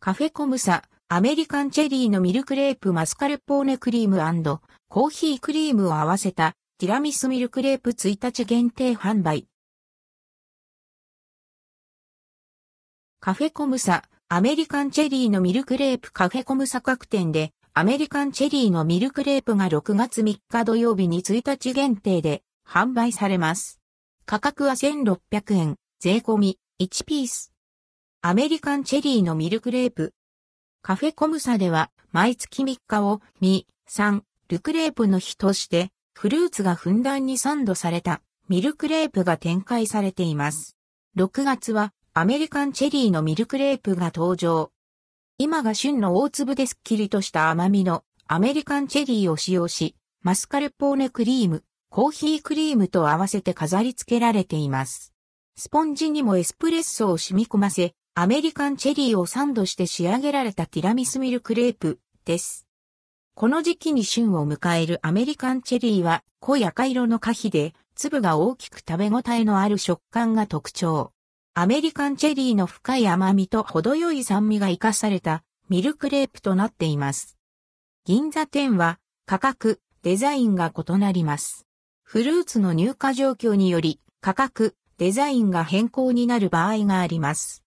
カフェコムサ、アメリカンチェリーのミルクレープマスカルポーネクリームコーヒークリームを合わせたティラミスミルクレープ1日限定販売。カフェコムサ、アメリカンチェリーのミルクレープカフェコムサ各店で、アメリカンチェリーのミルクレープが6月3日土曜日に1日限定で販売されます。価格は1600円、税込み1ピース。アメリカンチェリーのミルクレープ。カフェコムサでは毎月3日をミ、サン、ルクレープの日としてフルーツがふんだんにサンドされたミルクレープが展開されています。6月はアメリカンチェリーのミルクレープが登場。今が旬の大粒ですっきりとした甘みのアメリカンチェリーを使用し、マスカルポーネクリーム、コーヒークリームと合わせて飾り付けられています。スポンジにもエスプレッソを染み込ませ、アメリカンチェリーをサンドして仕上げられたティラミスミルクレープです。この時期に旬を迎えるアメリカンチェリーは濃い赤色の果皮で粒が大きく食べ応えのある食感が特徴。アメリカンチェリーの深い甘みと程よい酸味が活かされたミルクレープとなっています。銀座店は価格、デザインが異なります。フルーツの入荷状況により価格、デザインが変更になる場合があります。